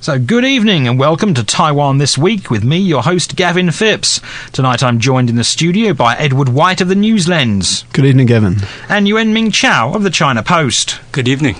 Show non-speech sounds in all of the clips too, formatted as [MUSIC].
So, good evening and welcome to Taiwan This Week with me, your host, Gavin Phipps. Tonight I'm joined in the studio by Edward White of the News Lens. Good evening, Gavin. And Yuan Ming Chow of the China Post. Good evening.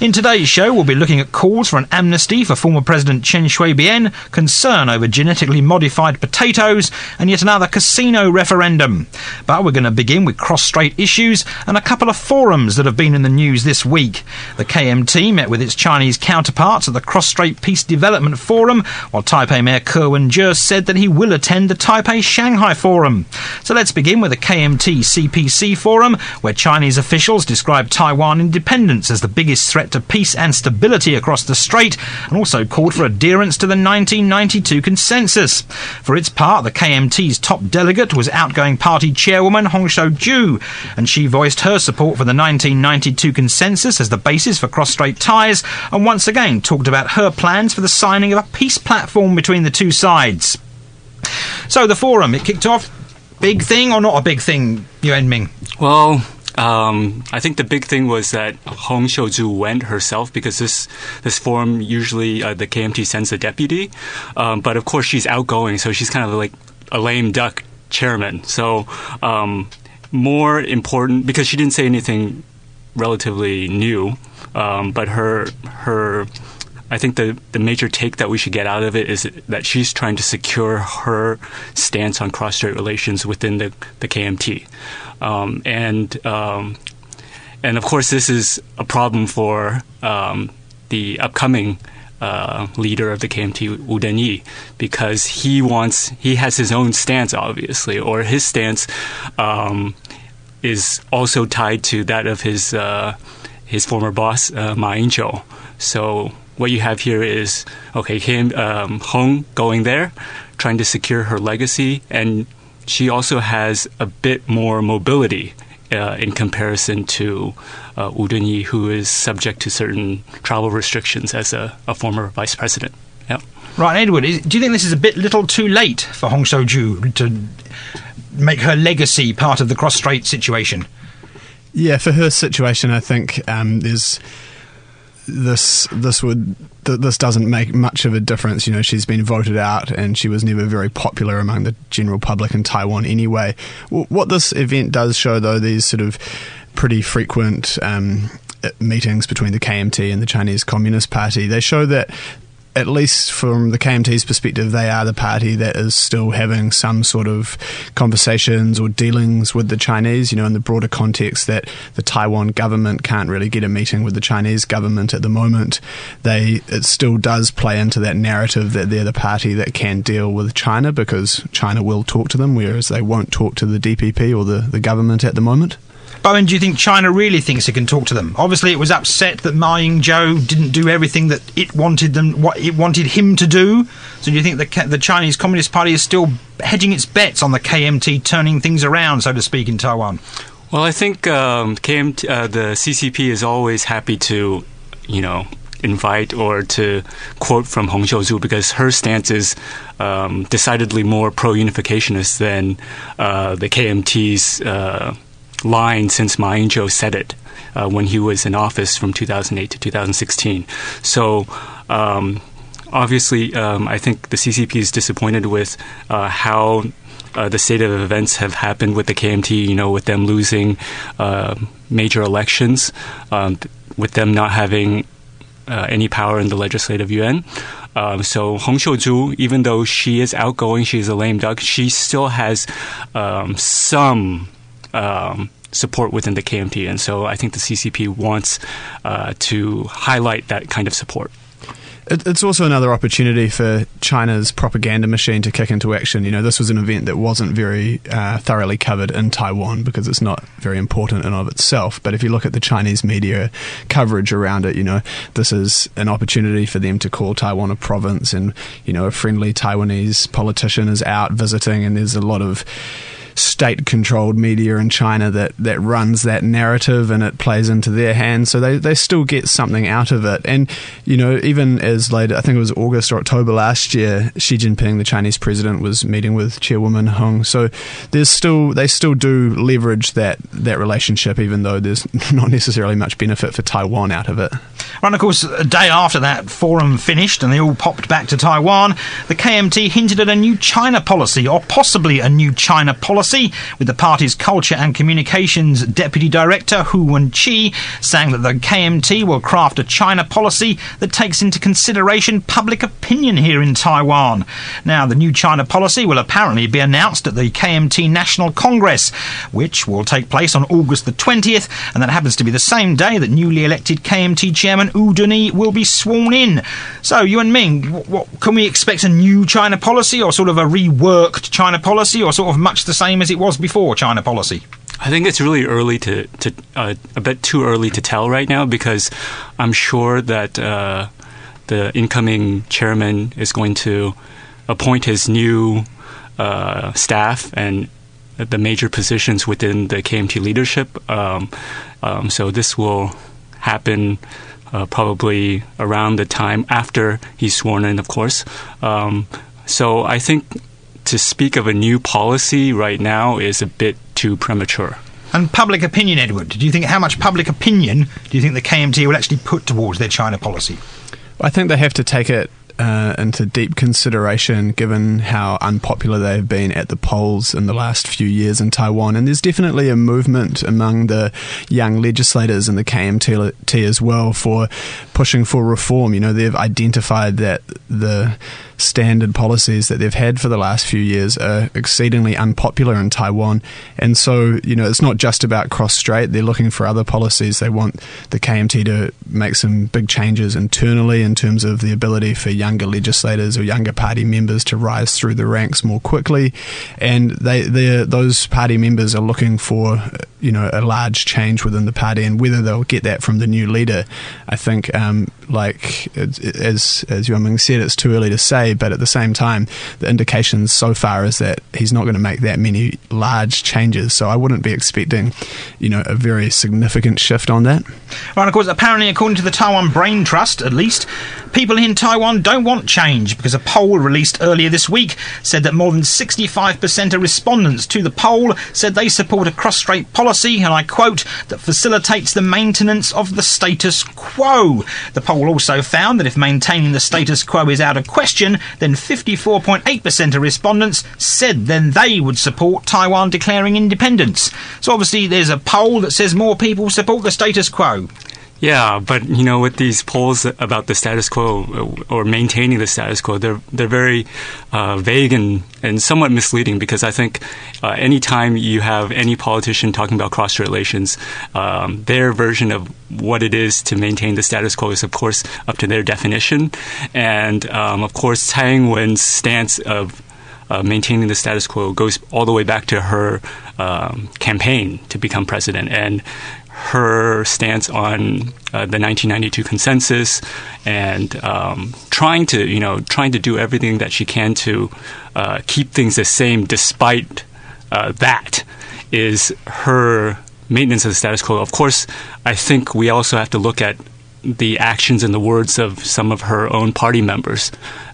In today's show, we'll be looking at calls for an amnesty for former President Chen Shui-bian, concern over genetically modified potatoes, and yet another casino referendum. But we're going to begin with cross-strait issues and a couple of forums that have been in the news this week. The KMT met with its Chinese counterparts at the Cross-Strait Peace Development Forum, while Taipei Mayor Ko Wen-je said that he will attend the Taipei Shanghai Forum. So let's begin with the KMT CPC Forum, where Chinese officials described Taiwan independence as the biggest threat to peace and stability across the strait, and also called for adherence to the 1992 consensus. For its part, the KMT's top delegate was outgoing party chairwoman Hong Shou-ju, and she voiced her support for the 1992 consensus as the basis for cross-strait ties, and once again talked about her plans for the signing of a peace platform between the two sides. So the forum, it kicked off. Big thing or not a big thing, Yuan Ming? Well, um, I think the big thing was that Hong Shou-ju went herself because this this forum usually uh, the KMT sends a deputy, um, but of course she's outgoing, so she's kind of like a lame duck chairman. So um, more important because she didn't say anything relatively new, um, but her her I think the, the major take that we should get out of it is that she's trying to secure her stance on cross-strait relations within the, the KMT. Um, and um, and of course, this is a problem for um, the upcoming uh, leader of the KMT, Wu Denyi, because he wants he has his own stance, obviously, or his stance um, is also tied to that of his uh, his former boss, uh, Ma Ying-jeou. So what you have here is okay, him um, Hong going there, trying to secure her legacy, and she also has a bit more mobility uh, in comparison to uh, Wu Denyi, who is subject to certain travel restrictions as a, a former vice president. Yeah. Right, Edward. Is, do you think this is a bit little too late for Hong Shou-ju to make her legacy part of the cross-strait situation? Yeah, for her situation, I think um, there's this this would th- this doesn't make much of a difference. You know, she's been voted out, and she was never very popular among the general public in Taiwan anyway. W- what this event does show, though, these sort of pretty frequent um, meetings between the KMT and the Chinese Communist Party, they show that at least from the KMT's perspective, they are the party that is still having some sort of conversations or dealings with the Chinese, you know, in the broader context that the Taiwan government can't really get a meeting with the Chinese government at the moment. They, it still does play into that narrative that they're the party that can deal with China because China will talk to them, whereas they won't talk to the DPP or the, the government at the moment. Bowen, do you think China really thinks it can talk to them? Obviously, it was upset that Ma Ying-jeou didn't do everything that it wanted them, what it wanted him to do. So, do you think the the Chinese Communist Party is still hedging its bets on the KMT turning things around, so to speak, in Taiwan? Well, I think um, KMT, uh, the CCP is always happy to, you know, invite or to quote from Hong Shou-ju because her stance is um, decidedly more pro-unificationist than uh, the KMT's. Uh, line since Ma Ying-jeou said it uh, when he was in office from 2008 to 2016. So. Um, obviously, um, I think the CCP is disappointed with uh, how uh, the state of events have happened with the KMT, you know, with them losing uh, major elections, um, with them not having uh, any power in the legislative yuan. Um, so Hong Shou-ju, even though she is outgoing, she is a lame duck, she still has um, some um, support within the KMT. And so I think the CCP wants uh, to highlight that kind of support. It's also another opportunity for China's propaganda machine to kick into action. You know, this was an event that wasn't very uh, thoroughly covered in Taiwan because it's not very important in of itself. But if you look at the Chinese media coverage around it, you know, this is an opportunity for them to call Taiwan a province, and you know, a friendly Taiwanese politician is out visiting, and there's a lot of state controlled media in China that, that runs that narrative and it plays into their hands. So they, they still get something out of it. And, you know, even as late, I think it was August or October last year, Xi Jinping, the Chinese president, was meeting with Chairwoman Hung. So there's still, they still do leverage that, that relationship, even though there's [LAUGHS] not necessarily much benefit for Taiwan out of it. And of course, a day after that forum finished and they all popped back to Taiwan, the KMT hinted at a new China policy, or possibly a new China policy, with the party's Culture and Communications Deputy Director, Hu Wenqi, saying that the KMT will craft a China policy that takes into consideration public opinion here in Taiwan. Now, the new China policy will apparently be announced at the KMT National Congress, which will take place on August the 20th, and that happens to be the same day that newly elected KMT Chairman Wu Dunyi will be sworn in. So, Yuan Ming, what, what, can we expect a new China policy, or sort of a reworked China policy, or sort of much the same as it was before China policy? I think it's really early to, to uh, a bit too early to tell right now because I'm sure that uh, the incoming chairman is going to appoint his new uh, staff and the major positions within the KMT leadership. Um, um, so this will happen uh, probably around the time after he's sworn in, of course. Um, so I think to speak of a new policy right now is a bit too premature. And public opinion, Edward. Do you think how much public opinion do you think the KMT will actually put towards their China policy? I think they have to take it uh, into deep consideration given how unpopular they've been at the polls in the last few years in Taiwan. And there's definitely a movement among the young legislators in the KMT as well for pushing for reform. You know, they've identified that the standard policies that they've had for the last few years are exceedingly unpopular in Taiwan. And so, you know, it's not just about cross strait. They're looking for other policies. They want the KMT to make some big changes internally in terms of the ability for younger legislators or younger party members to rise through the ranks more quickly. And they, those party members are looking for, you know, a large change within the party. And whether they'll get that from the new leader, I think, um, like as as Yuan Ming said, it's too early to say. But at the same time, the indications so far is that he's not going to make that many large changes. So I wouldn't be expecting, you know, a very significant shift on that. Right, of course, apparently, according to the Taiwan Brain Trust, at least, people in Taiwan don't want change because a poll released earlier this week said that more than 65% of respondents to the poll said they support a cross-strait policy, and I quote, that facilitates the maintenance of the status quo. The poll also found that if maintaining the status quo is out of question, then 54.8% of respondents said then they would support Taiwan declaring independence. So obviously there's a poll that says more people support the status quo. Yeah, but you know, with these polls about the status quo uh, or maintaining the status quo, they're they're very uh, vague and, and somewhat misleading because I think uh, anytime you have any politician talking about cross relations, um, their version of what it is to maintain the status quo is, of course, up to their definition, and um, of course, Tsai Ing-wen's stance of uh, maintaining the status quo goes all the way back to her um, campaign to become president. And her stance on uh, the 1992 consensus and um, trying to, you know, trying to do everything that she can to uh, keep things the same despite uh, that is her maintenance of the status quo. Of course, I think we also have to look at the actions and the words of some of her own party members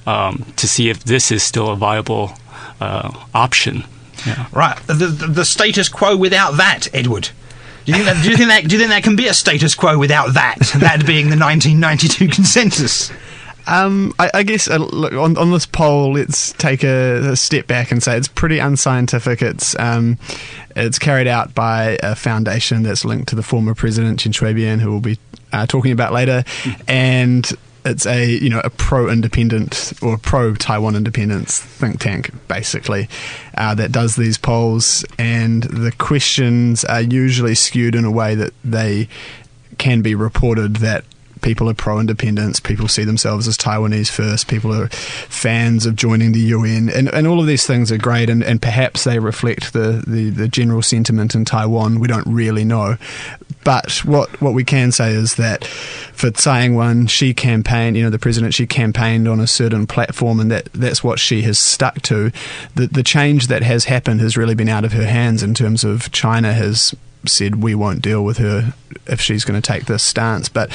um, to see if this is still a viable uh, option. Yeah. Right. The, the, the status quo without that, Edward. Do you, that, do you think that? Do you think there can be a status quo without that? That being the 1992 consensus. Um, I, I, guess uh, look, on, on this poll, let's take a, a, step back and say it's pretty unscientific. It's um, it's carried out by a foundation that's linked to the former president Chen Shui-bian, who we'll be uh, talking about later, mm. and it's a you know a pro independent or pro Taiwan independence think tank basically uh, that does these polls, and the questions are usually skewed in a way that they can be reported that people are pro independence, people see themselves as Taiwanese first, people are fans of joining the UN, and, and all of these things are great, and, and perhaps they reflect the, the, the general sentiment in Taiwan. We don't really know. But what, what we can say is that for Tsai Ing-wen, she campaigned, you know, the president, she campaigned on a certain platform, and that, that's what she has stuck to. The, the change that has happened has really been out of her hands in terms of China has said we won't deal with her if she's going to take this stance. But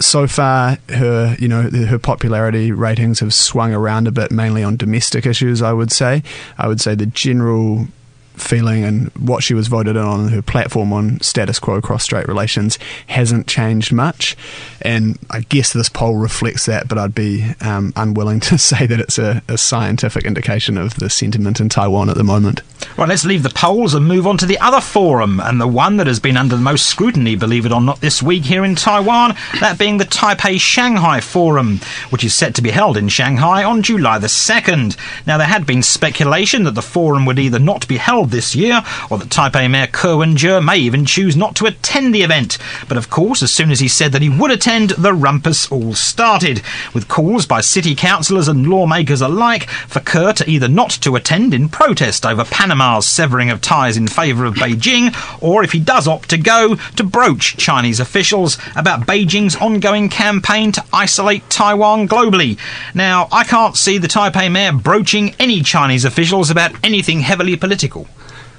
so far, her you know her popularity ratings have swung around a bit, mainly on domestic issues. I would say. I would say the general feeling and what she was voted in on her platform on status quo cross strait relations hasn't changed much. And I guess this poll reflects that, but I'd be um, unwilling to [LAUGHS] say that it's a, a, scientific indication of the sentiment in Taiwan at the moment. Right, let's leave the polls and move on to the other forum, and the one that has been under the most scrutiny, believe it or not, this week here in Taiwan, that being the Taipei Shanghai Forum, which is set to be held in Shanghai on July the 2nd. Now, there had been speculation that the forum would either not be held this year, or that Taipei Mayor Wen-je may even choose not to attend the event. But of course, as soon as he said that he would attend, the rumpus all started, with calls by city councillors and lawmakers alike for Ko to either not to attend in protest over Panama's severing of ties in favour of Beijing, or if he does opt to go, to broach Chinese officials about Beijing's ongoing campaign to isolate Taiwan globally. Now, I can't see the Taipei mayor broaching any Chinese officials about anything heavily political.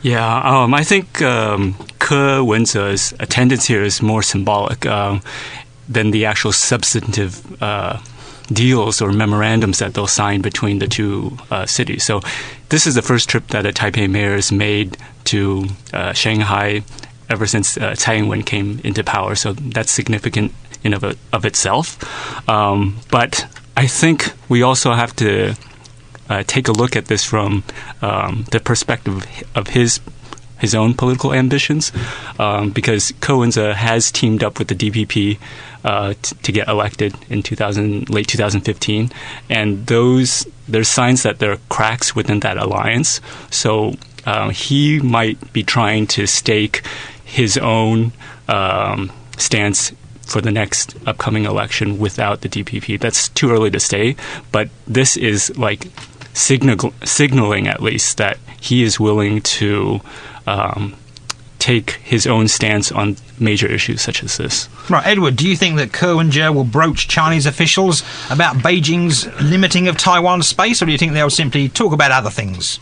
Yeah, um, I think um, Ke attendance here is more symbolic um, than the actual substantive uh, deals or memorandums that they'll sign between the two uh, cities. So, this is the first trip that a Taipei mayor has made to uh, Shanghai ever since uh, Tsai Ing-wen came into power. So, that's significant in of, of itself. Um, but I think we also have to uh, take a look at this from um, the perspective of his his own political ambitions, um, because Wen-je has teamed up with the DPP uh, t- to get elected in 2000, late 2015, and those there's signs that there are cracks within that alliance. So uh, he might be trying to stake his own um, stance for the next upcoming election without the DPP. That's too early to say, but this is like signal, signaling at least that he is willing to um, take his own stance on major issues such as this. Right, Edward, do you think that Wen-je will broach Chinese officials about Beijing's limiting of Taiwan's space, or do you think they'll simply talk about other things?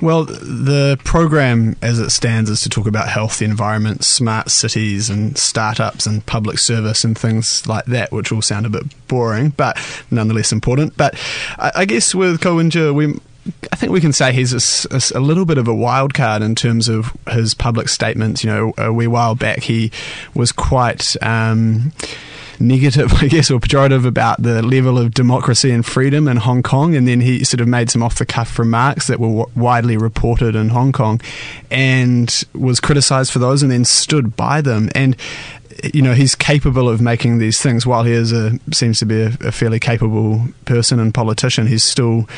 Well, the program as it stands is to talk about health, the environment, smart cities, and startups and public service and things like that, which all sound a bit boring, but nonetheless important. But I, guess with Wen-je, we I think we can say he's a, a, a, little bit of a wild card in terms of his public statements. You know, a wee while back he was quite. Um, negative, [LAUGHS] I guess, or pejorative about the level of democracy and freedom in Hong Kong. And then he sort of made some off the cuff remarks that were w- widely reported in Hong Kong and was criticized for those and then stood by them. And you know he's capable of making these things. While he is a seems to be a, a, fairly capable person and politician, he's still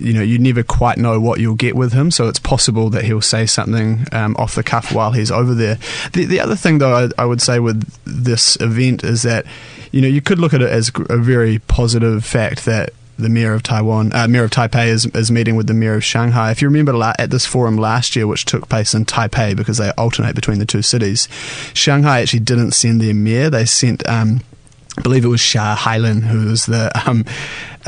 you know you never quite know what you'll get with him. So it's possible that he'll say something um, off the cuff while he's over there. The, the other thing, though, I, I would say with this event is that you know you could look at it as a very positive fact that the mayor of Taiwan, uh, mayor of Taipei, is, is meeting with the mayor of Shanghai. If you remember at this forum last year, which took place in Taipei because they alternate between the two cities, Shanghai actually didn't send their mayor. They sent. Um, I believe it was Sha Hailin, who was the um,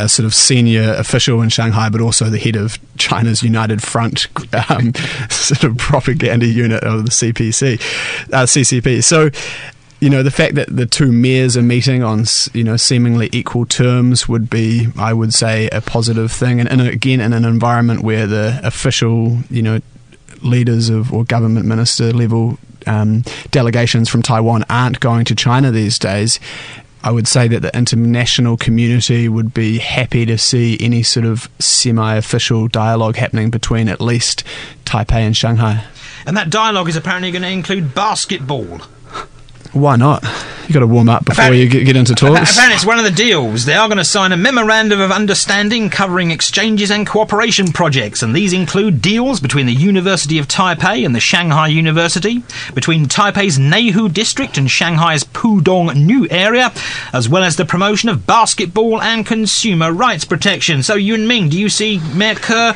sort of senior official in Shanghai, but also the head of China's United Front um, [LAUGHS] sort of propaganda unit of the CPC, uh, CCP. So you know, the fact that the two mayors are meeting on, you know, seemingly equal terms would be, I would say, a positive thing. And, and again, in an environment where the official, you know, leaders of or government minister level um, delegations from Taiwan aren't going to China these days. I would say that the international community would be happy to see any sort of semi official dialogue happening between at least Taipei and Shanghai. And that dialogue is apparently going to include basketball. Why not? You got to warm up before Apparently- you get, get into talks. Apparently, it's one of the deals. They are going to sign a memorandum of understanding covering exchanges and cooperation projects, and these include deals between the University of Taipei and the Shanghai University, between Taipei's Neihu district and Shanghai's Pudong New area, as well as the promotion of basketball and consumer rights protection. So, Yun Ming, do you see Mayor Ko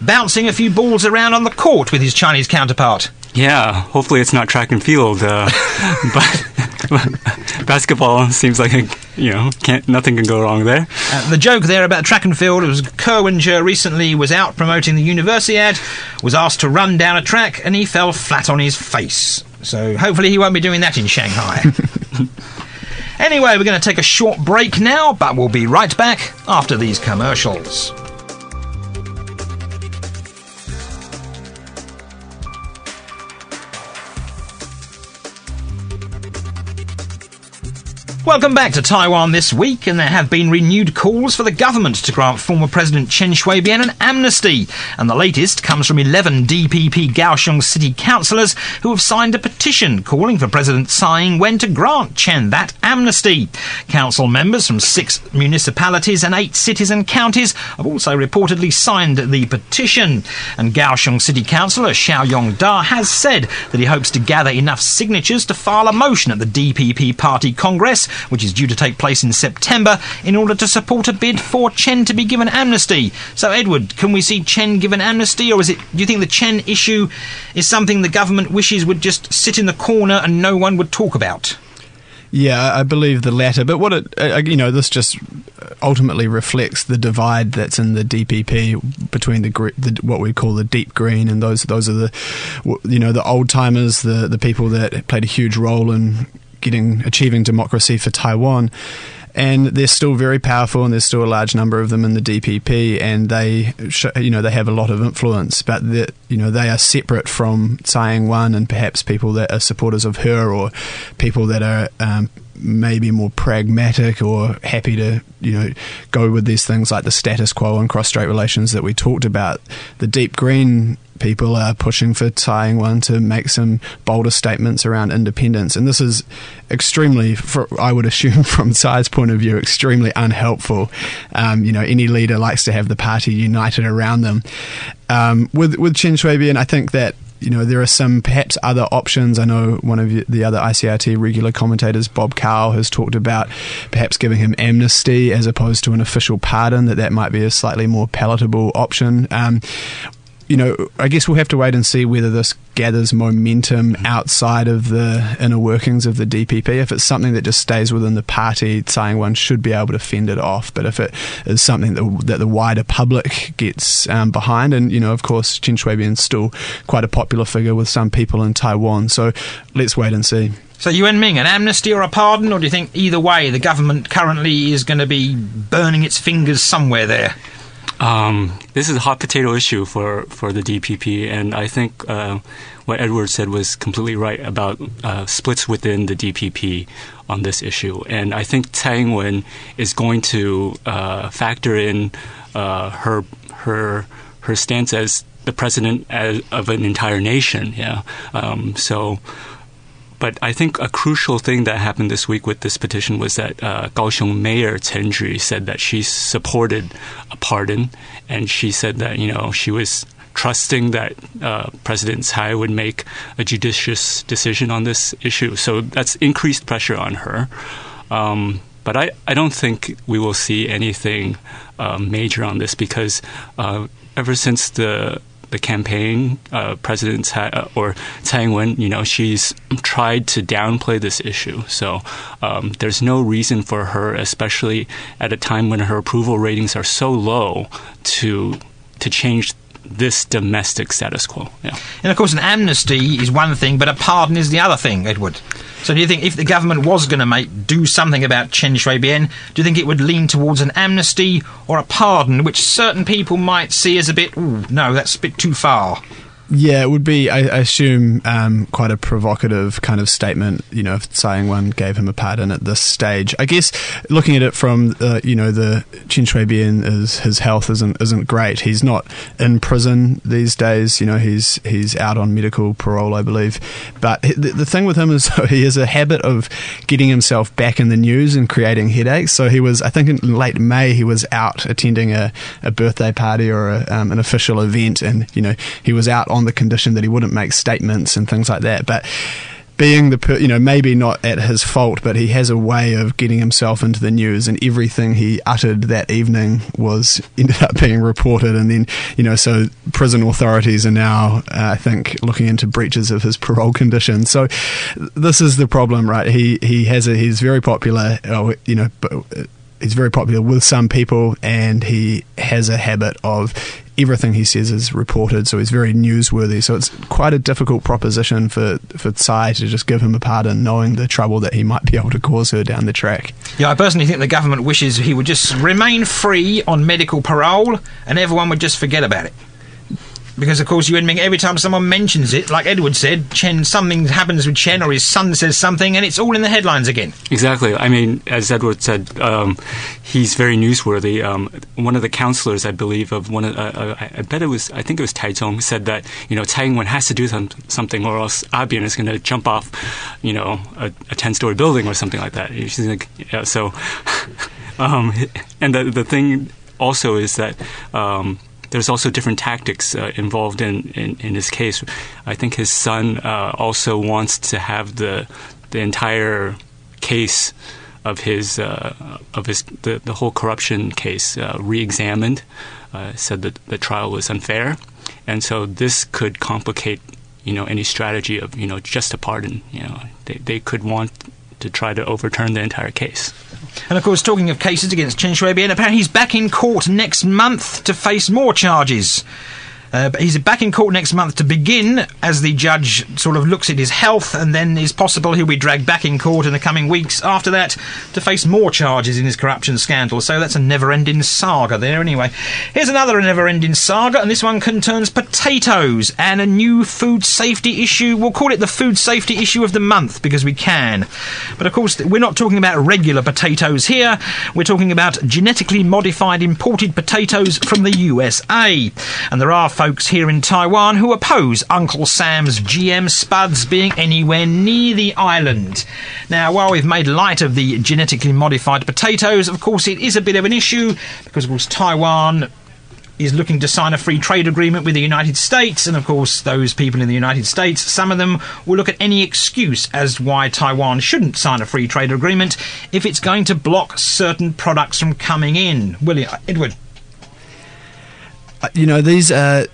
bouncing a few balls around on the court with his Chinese counterpart? Yeah, hopefully it's not track and field, uh, [LAUGHS] but [LAUGHS] basketball seems like a, you know can't nothing can go wrong there. Uh, the joke there about track and field was Ko Wen-je recently was out promoting the Universiad, was asked to run down a track, and he fell flat on his face. So hopefully he won't be doing that in Shanghai. [LAUGHS] anyway, we're going to take a short break now, but we'll be right back after these commercials. Welcome back to Taiwan this week, and there have been renewed calls for the government to grant former President Chen Shui-bian an amnesty. And the latest comes from 11 DPP Kaohsiung city councillors who have signed a petition calling for President Tsai Ing-wen to grant Chen that amnesty. Council members from six municipalities and eight cities and counties have also reportedly signed the petition. And Kaohsiung city councillor Xiao Yong-da has said that he hopes to gather enough signatures to file a motion at the DPP party congress which is due to take place in September, in order to support a bid for Chen to be given amnesty. So, Edward, can we see Chen given amnesty, or is it? Do you think the Chen issue is something the government wishes would just sit in the corner and no one would talk about? Yeah, I believe the latter. But what it, uh, you know, this just ultimately reflects the divide that's in the DPP between the, the what we call the deep green and those those are the you know the old timers, the the people that played a huge role in getting achieving democracy for Taiwan. And they're still very powerful, and there's still a large number of them in the DPP, and they, sh- you know, they have a lot of influence. But that, you know, they are separate from Tsai Ing-wen and perhaps people that are supporters of her, or people that are um, maybe more pragmatic or happy to, you know, go with these things like the status quo and cross-strait relations that we talked about. The deep green people are pushing for Tsai to make some bolder statements around independence, and this is extremely, I would assume, [LAUGHS] from Tsai's point of view, extremely unhelpful. Um, you know, any leader likes to have the party united around them. Um, with with Chen Shui-bian, I think that you know, there are some perhaps other options. I know one of the other ICRT regular commentators, Bob Cowell, has talked about perhaps giving him amnesty as opposed to an official pardon. That that might be a slightly more palatable option. Um, you know, I guess we'll have to wait and see whether this gathers momentum outside of the inner workings of the DPP. If it's something that just stays within the party, saying Ing-wen should be able to fend it off. But if it is something that, that the wider public gets um, behind, and you know, of course, Chen Shui-bian is still quite a popular figure with some people in Taiwan. So let's wait and see. So, Yuan Ming, an amnesty or a pardon, or do you think either way the government currently is going to be burning its fingers somewhere there? Um, this is a hot potato issue for, for the DPP, and I think uh, what Edward said was completely right about uh, splits within the DPP on this issue. And I think Tsai Ing-wen is going to uh, factor in uh, her her her stance as the president as, of an entire nation. Yeah. Um, so. But I think a crucial thing that happened this week with this petition was that uh, Kaohsiung Mayor Chen Chu said that she supported a pardon, and she said that you know she was trusting that uh, President Tsai would make a judicious decision on this issue. So that's increased pressure on her. Um, but I, I don't think we will see anything uh, major on this because uh, ever since the the campaign, uh, President Tsai, uh, or Tsai Ing-wen, you know, she's tried to downplay this issue. So um, there's no reason for her, especially at a time when her approval ratings are so low, to to change this domestic status quo. Yeah. And of course, an amnesty is one thing, but a pardon is the other thing, Edward. So, do you think if the government was going to make do something about Chen Shui-bian, do you think it would lean towards an amnesty or a pardon, which certain people might see as a bit, ooh, no, that's a bit too far? Yeah, it would be, I, I assume, um, quite a provocative kind of statement, you know, if Tsai Ing-wen gave him a pardon at this stage. I guess looking at it from, uh, you know, the Chen Shui-bian, is, his health isn't isn't great. He's not in prison these days, you know, he's he's out on medical parole, I believe. But the, the thing with him is [LAUGHS] he has a habit of getting himself back in the news and creating headaches. So he was, I think in late May, he was out attending a, a birthday party or a, um, an official event and, you know, he was out on on the condition that he wouldn't make statements and things like that. But being the you know maybe not at his fault, but he has a way of getting himself into the news, and everything he uttered that evening was [LAUGHS] ended up being reported, and then you know so prison authorities are now uh, I think looking into breaches of his parole conditions. So this is the problem, right? He he has a he's very popular, uh, you know. Uh, he's very popular with some people, and he has a habit of everything he says is reported, so he's very newsworthy. So it's quite a difficult proposition for for Tsai to just give him a pardon, knowing the trouble that he might be able to cause her down the track. Yeah, I personally think the government wishes he would just remain free on medical parole, and everyone would just forget about it because of course me every time someone mentions it like edward said chen something happens with chen or his son says something and it's all in the headlines again. Exactly. I mean as edward said um, he's very newsworthy. Um, one of the counselors i believe of one of, uh, uh, i bet it was i think it was taichung said that you know Tsai Ing-wen has to do some, something or else abian is going to jump off you know a, a 10 story building or something like that. She's like yeah, so [LAUGHS] um, and the, the thing also is that um, there's also different tactics uh, involved in, in, in his case. I think his son uh, also wants to have the the entire case of his uh, of his the, the whole corruption case uh, re-examined. Uh, said that the trial was unfair, and so this could complicate you know any strategy of you know just a pardon. You know they they could want to try to overturn the entire case. And of course, talking of cases against Chen Shui-bian, apparently he's back in court next month to face more charges. Uh, but he's back in court next month to begin as the judge sort of looks at his health, and then it's possible he'll be dragged back in court in the coming weeks after that to face more charges in his corruption scandal. So that's a never ending saga there, anyway. Here's another never ending saga, and this one concerns potatoes and a new food safety issue. We'll call it the food safety issue of the month because we can. But of course, we're not talking about regular potatoes here, we're talking about genetically modified imported potatoes from the USA. And there are folks here in Taiwan who oppose Uncle Sam's GM spuds being anywhere near the island. Now, while we've made light of the genetically modified potatoes, of course, it is a bit of an issue because, of course, Taiwan is looking to sign a free trade agreement with the United States, and of course, those people in the United States, some of them will look at any excuse as why Taiwan shouldn't sign a free trade agreement if it's going to block certain products from coming in. William, Edward. Uh, you know, these are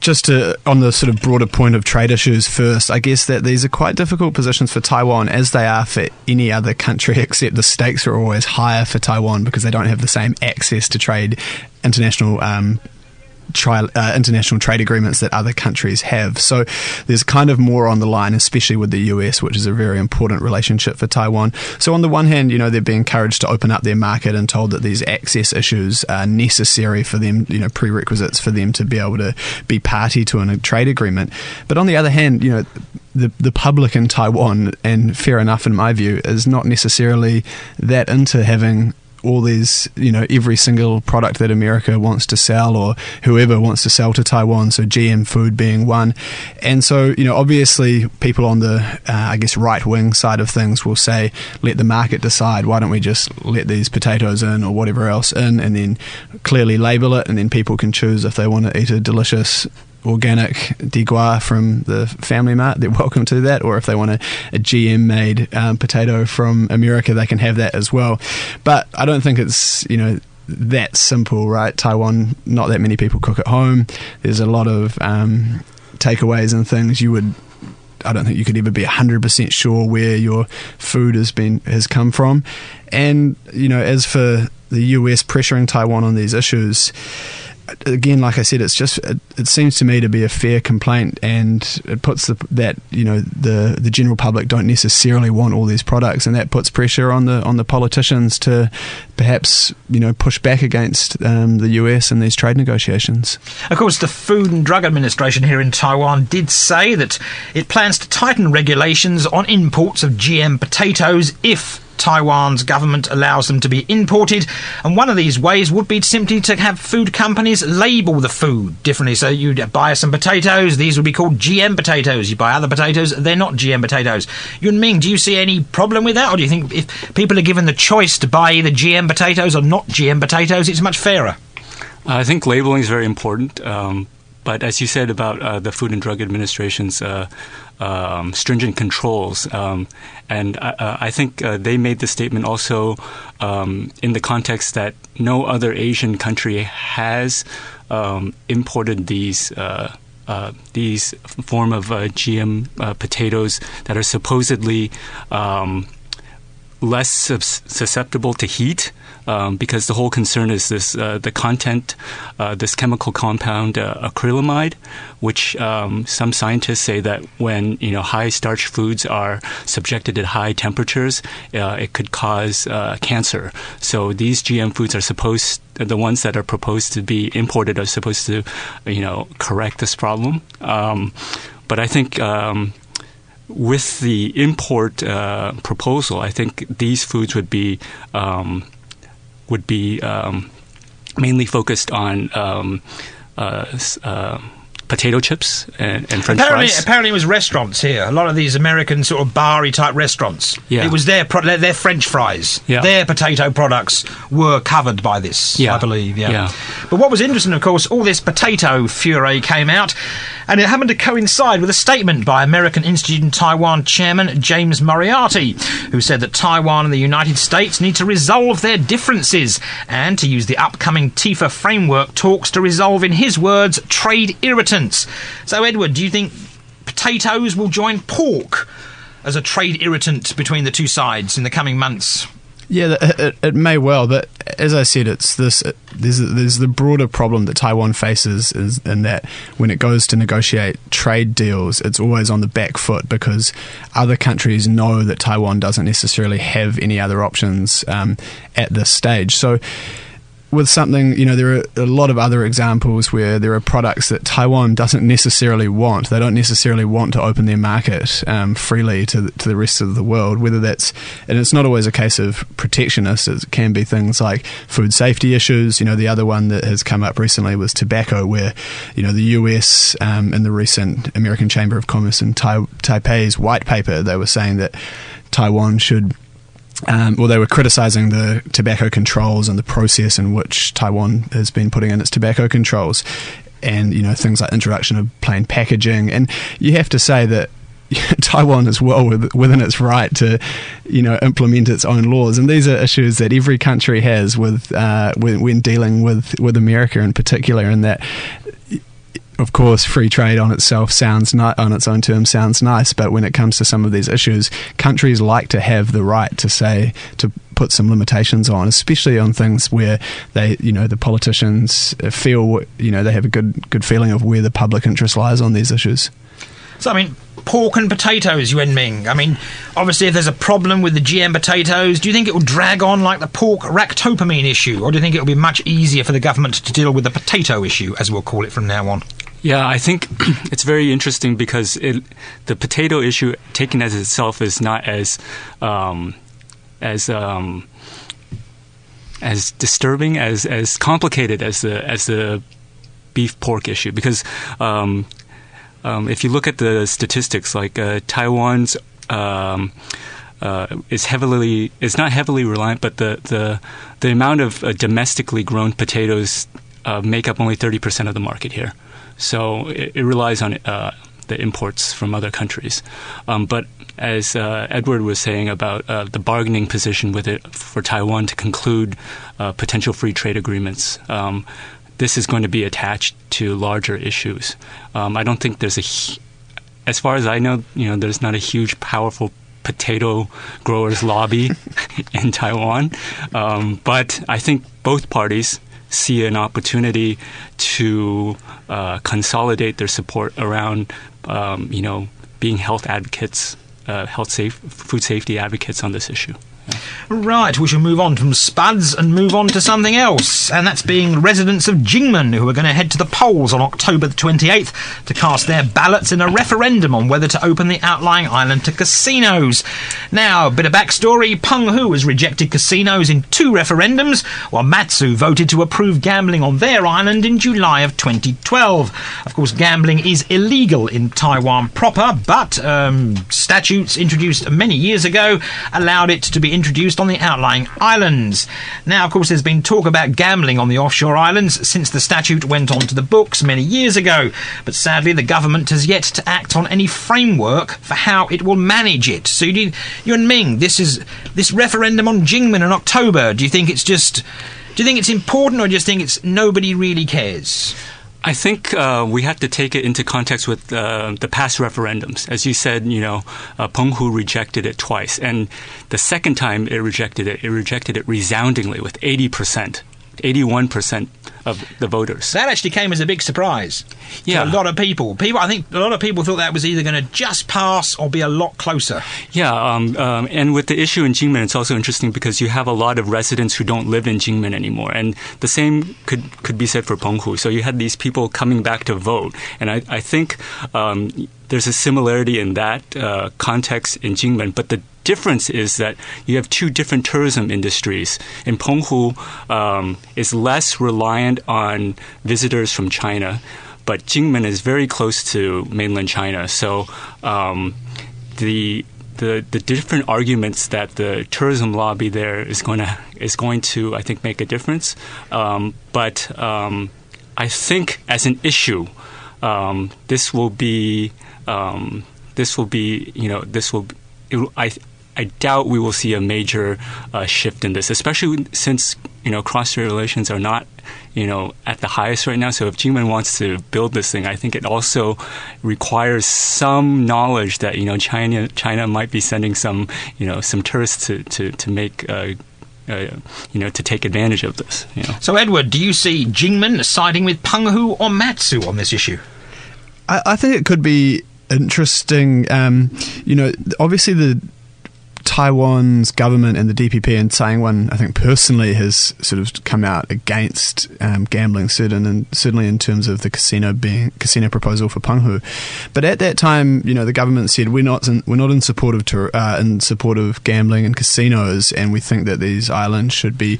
just to, on the sort of broader point of trade issues first, I guess that these are quite difficult positions for Taiwan as they are for any other country, [LAUGHS] except the stakes are always higher for Taiwan because they don't have the same access to trade international um, tri- uh, international trade agreements that other countries have. So there's kind of more on the line, especially with the US, which is a very important relationship for Taiwan. So on the one hand, you know, they're being encouraged to open up their market and told that these access issues are necessary for them, you know, prerequisites for them to be able to be party to a trade agreement. But on the other hand, you know, the the public in Taiwan, and fair enough in my view, is not necessarily that into having all these, you know, every single product that America wants to sell or whoever wants to sell to Taiwan. So GM food being one, and so you know, obviously, people on the, uh, I guess, right wing side of things will say, let the market decide. Why don't we just let these potatoes in or whatever else in, and then clearly label it, and then people can choose if they want to eat a delicious organic digua from the Family Mart, they're welcome to that. Or if they want a, a GM made um, potato from America, they can have that as well. But I don't think it's, you know, that simple, right? Taiwan, not that many people cook at home. There's a lot of um, takeaways and things you would. I don't think you could ever be hundred percent sure where your food has been has come from, and you know, as for the US pressuring Taiwan on these issues, again, like I said, it's just it, it, seems to me to be a fair complaint, and it puts the, that you know the the general public don't necessarily want all these products, and that puts pressure on the on the politicians to perhaps you know push back against um, the US in these trade negotiations. Of course, the Food and Drug Administration here in Taiwan did say that it plans to tighten regulations on imports of GM potatoes if Taiwan's government allows them to be imported, and one of these ways would be simply to have food companies label the food differently. So you'd buy some potatoes, these would be called GM potatoes. You buy other potatoes, they're not GM potatoes. Yun Ming, do you see any problem with that, or do you think if people are given the choice to buy either GM potatoes or not GM potatoes, it's much fairer? I think labeling is very important. Um, but as you said about uh, the Food and Drug Administration's uh, um, stringent controls. Um, and I, uh, I think uh, they made the statement also um, in the context that no other Asian country has um, imported these. Uh, uh, these form of uh, GM potatoes that are supposedly um, less susceptible to heat um, because the whole concern is this uh, the content, uh, this chemical compound uh, acrylamide, which um, some scientists say that when you know high starch foods are subjected to high temperatures, uh, it could cause uh, cancer. So these GM foods are supposed the ones that are proposed to be imported are supposed to you know correct this problem. Um, but I think. Um, with the import uh, proposal, I think these foods would be um, would be um, mainly focused on um, uh, uh, potato chips and, and French apparently, fries. Apparently, it was restaurants here. A lot of these American sort of bar type restaurants. Yeah. It was their pro- their, their French fries. Yeah. Their potato products were covered by this. Yeah. I believe. Yeah. Yeah. But what was interesting, of course, all this potato furore came out, and it happened to coincide with a statement by American Institute in Taiwan chairman James Moriarty, who said that Taiwan and the United States need to resolve their differences and to use the upcoming TIFA framework talks to resolve, in his words, trade irritants. So, Edward, do you think potatoes will join pork as a trade irritant between the two sides in the coming months? Yeah, it, it, may well, but as I said, it's this. It, there's there's the broader problem that Taiwan faces is in that when it goes to negotiate trade deals, it's always on the back foot because other countries know that Taiwan doesn't necessarily have any other options um, at this stage. So with something, you know, there are a lot of other examples where there are products that Taiwan doesn't necessarily want. They don't necessarily want to open their market um, freely to the, to the rest of the world. Whether that's, and it's not always a case of protectionist. It can be things like food safety issues. You know, the other one that has come up recently was tobacco, where you know the U.S. Um, in the recent American Chamber of Commerce in tai- Taipei's white paper, they were saying that Taiwan should um, well, they were criticizing the tobacco controls and the process in which Taiwan has been putting in its tobacco controls, and you know things like introduction of plain packaging. And you have to say that [LAUGHS] Taiwan is well within its right to, you know, implement its own laws, and these are issues that every country has with uh, when, when, dealing with with America in particular, and that of course, free trade on itself sounds ni- on its own terms sounds nice, but when it comes to some of these issues, countries like to have the right to say to put some limitations on, especially on things where they, you know, the politicians feel, you know, they have a good good feeling of where the public interest lies on these issues. So, I mean, pork and potatoes, Yuen Ming. I mean, obviously, if there's a problem with the GM potatoes, do you think it will drag on like the pork ractopamine issue, or do you think it will be much easier for the government to deal with the potato issue, as we'll call it from now on? Yeah, I think [CLEARS THROAT] it's very interesting because it, the potato issue, taken as itself, is not as um, as um, as disturbing as as complicated as the as the beef pork issue because um, um if you look at the statistics, like uh, Taiwan's um, uh, is heavily is not heavily reliant, but the the the amount of uh, domestically grown potatoes uh, make up only thirty percent of the market here. So it, it relies on uh, the imports from other countries. Um, but as uh, Edward was saying about uh, the bargaining position with it for Taiwan to conclude uh, potential free trade agreements, um, this is going to be attached to larger issues. Um, I don't think there's a, as far as I know, you know, there's not a huge, powerful potato growers lobby [LAUGHS] in Taiwan. Um, but I think both parties see an opportunity to uh, consolidate their support around, um, you know, being health advocates, uh, health safe, food safety advocates on this issue. Right, we shall move on from Spuds and move on to something else, and that's being residents of Kinmen who are going to head to the polls on October the 28th to cast their ballots in a referendum on whether to open the outlying island to casinos. Now, a bit of backstory Penghu has rejected casinos in two referendums, while Matsu voted to approve gambling on their island in July of 2012. Of course, gambling is illegal in Taiwan proper, but um, statutes introduced many years ago allowed it to be introduced on the outlying islands. Now, of course, there's been talk about gambling on the offshore islands since the statute went onto the books many years ago, but sadly, the government has yet to act on any framework for how it will manage it. So, you, Yuan Ming, this is this referendum on Kinmen in October. Do you think it's just? Do you think it's important, or do you think it's nobody really cares? I think uh, we have to take it into context with uh, the past referendums. As you said, you know, uh, Penghu rejected it twice, and the second time it rejected it, it rejected it resoundingly with 80 percent, 81 percent of the voters. That actually came as a big surprise. Yeah. a lot of people. People, I think a lot of people thought that was either going to just pass or be a lot closer. Yeah, um, um, and with the issue in Kinmen, it's also interesting because you have a lot of residents who don't live in Kinmen anymore, and the same could could be said for Penghu. So you had these people coming back to vote, and I, I think um, there's a similarity in that uh, context in Kinmen, but the difference is that you have two different tourism industries. In Penghu, um, is less reliant on visitors from China, but Kinmen is very close to mainland China. So um, the the the different arguments that the tourism lobby there is going to is going to I think make a difference. Um, but um, I think as an issue, um, this will be um, this will be you know this will it, I. I doubt we will see a major uh, shift in this, especially since you know cross-strait relations are not you know at the highest right now. So if Kinmen wants to build this thing, I think it also requires some knowledge that you know China China might be sending some you know some tourists to to to make. Uh, uh, you know, to take advantage of this. You know. So, Edward, do you see Kinmen siding with Penghu or Matsu on this issue? I, I think it could be interesting. Um, you know, obviously the Taiwan's government and the DPP and Taiwan, I think personally, has sort of come out against um, gambling, certain and certainly in terms of the casino being casino proposal for Penghu. But at that time, you know, the government said we're not in, we're not in support of tour, uh, in support of gambling and casinos, and we think that these islands should be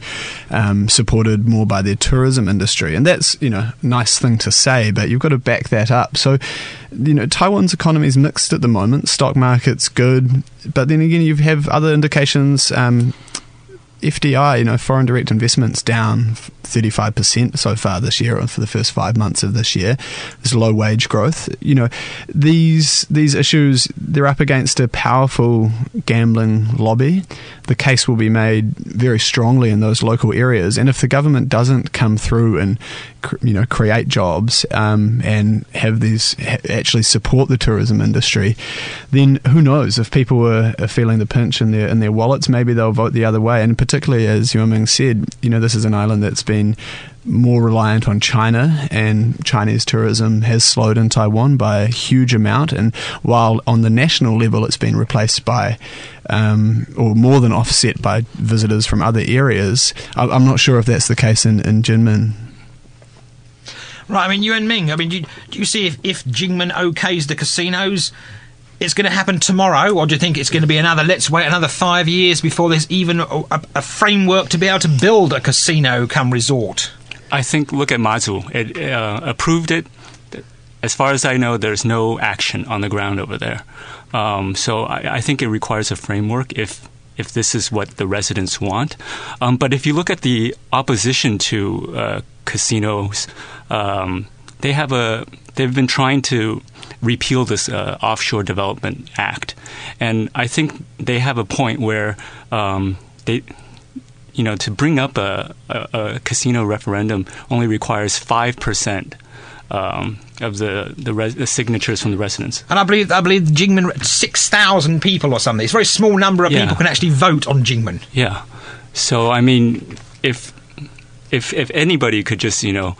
um, supported more by their tourism industry. And that's you know nice thing to say, but you've got to back that up. So, you know, Taiwan's economy is mixed at the moment. Stock market's good, but then again, you have other indications. Um, FDI, you know, foreign direct investments down 35% so far this year, or for the first five months of this year. There's low wage growth. You know, these these issues they're up against a powerful gambling lobby. The case will be made very strongly in those local areas, and if the government doesn't come through and you know create jobs um, and have these actually support the tourism industry, then who knows if people are, feeling the pinch in their in their wallets, maybe they'll vote the other way. And particularly as Yuan Ming said, you know this is an island that's been more reliant on China, and Chinese tourism has slowed in Taiwan by a huge amount. And while on the national level it's been replaced by, um, or more than offset by visitors from other areas, I- I'm not sure if that's the case in, in Jinmen. Right, I mean, Yuan Ming, I mean, do you, do you see if, if Kinmen okays the casinos, it's going to happen tomorrow, or do you think it's going to be another, let's wait another five years before there's even a, a, a framework to be able to build a casino come resort? I think look at Matsu. It uh, approved it. As far as I know, there's no action on the ground over there. Um, so I, I think it requires a framework if if this is what the residents want. Um, but if you look at the opposition to uh, casinos, um, they have a they've been trying to repeal this uh, offshore development act, and I think they have a point where um, they you know, to bring up a, a, a casino referendum only requires five percent um, of the the, res- the signatures from the residents. And I believe I believe Kinmen six thousand people or something. It's a very small number of Yeah. people can actually vote on Kinmen. Yeah. So I mean, if if if anybody could just you know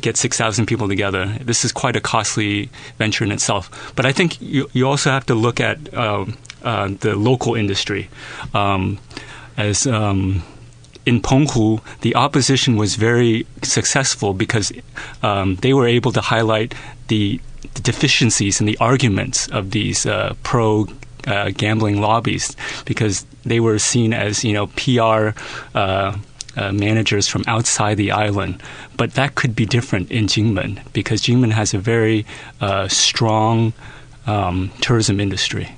get 6,000 people together. This is quite a costly venture in itself. But I think you, you also have to look at um, uh, the local industry. Um, as um, in Penghu, the opposition was very successful because um, they were able to highlight the, the, deficiencies in the arguments of these uh, pro uh, gambling lobbies because they were seen as you know PR. Uh, uh, managers from outside the island. But that could be different in Kinmen because Kinmen has a very uh, strong um, tourism industry,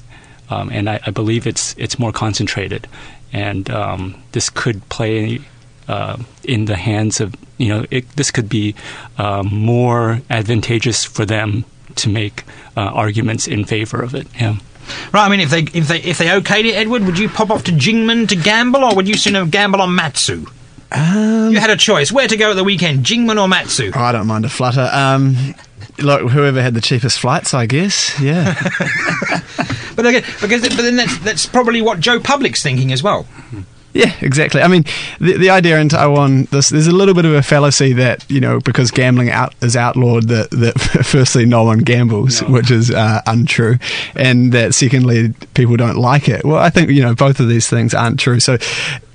um, and I, I, believe it's it's more concentrated, and um, this could play. Uh, in the hands of you know, it, this could be um, more advantageous for them to make uh, arguments in favor of it. Yeah. Right, I mean, if they if they if they okayed it, Edward, would you pop off to Kinmen to gamble, or would you sooner gamble on Matsu? Um, you had a choice where to go at the weekend, Jinmen or Matsu. I don't mind a flutter. Um, look, whoever had the cheapest flights, I guess. Yeah. [LAUGHS] but, again, because but then that's that's probably what Joe Public's thinking as well. Yeah, exactly. I mean, the, the idea in Taiwan, this, there's a little bit of a fallacy that you know because gambling out is outlawed, that that [LAUGHS] firstly no one gambles, no. which is uh, untrue, and that secondly people don't like it. Well, I think you know both of these things aren't true. So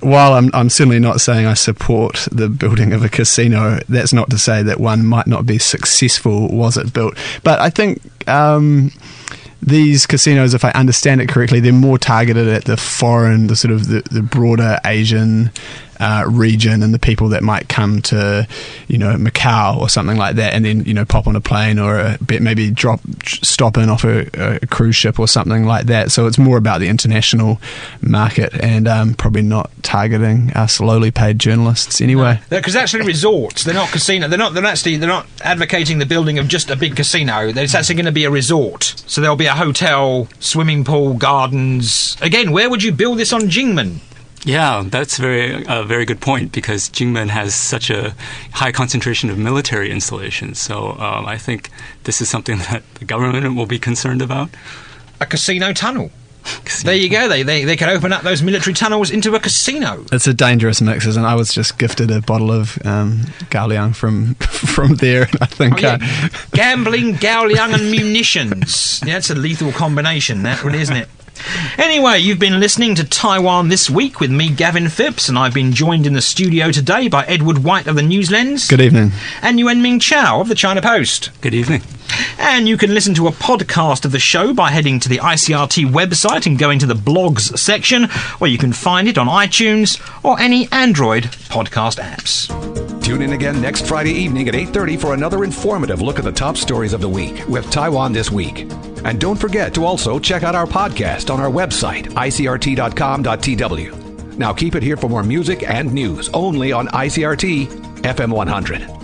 while I'm, I'm certainly not saying I support the building of a casino, that's not to say that one might not be successful was it built. But I think. Um, these casinos, if I understand it correctly, they're more targeted at the foreign, the sort of the, the broader Asian uh, region and the people that might come to, you know, Macau or something like that, and then you know pop on a plane or a bit, maybe drop stop in off a, a, cruise ship or something like that. So it's more about the international market and um, probably not targeting us lowly paid journalists anyway. Because no, actually resorts, they're not casino. They're not. They're actually they're not advocating the building of just a big casino. It's actually going to be a resort. So there'll be a hotel, swimming pool, gardens. Again, where would you build this on Jinmen? Yeah, that's very a very good point because Kinmen has such a high concentration of military installations. So um, I think this is something [LAUGHS] that the government will be concerned about. A casino tunnel. Casino. There you go. They, they they can open up those military tunnels into a casino. It's a dangerous mix, isn't it? I was just gifted a bottle of um, Gaoliang from [LAUGHS] from there. I think oh, yeah. uh, [LAUGHS] gambling, Gaoliang, and munitions. Yeah, it's a lethal combination, that really, isn't it? Anyway, you've been listening to Taiwan This Week with me, Gavin Phipps, and I've been joined in the studio today by Edward White of the News Lens. Good evening. And Yuan Ming Chow of the China Post. Good evening. And you can listen to a podcast of the show by heading to the ICRT website and going to the blogs section, where you can find it on iTunes or any Android podcast apps. Tune in again next Friday evening at 8:30 for another informative look at the top stories of the week with Taiwan This Week. And don't forget to also check out our podcast on our website, icrt.com.tw. Now keep it here for more music and news only on ICRT FM 100.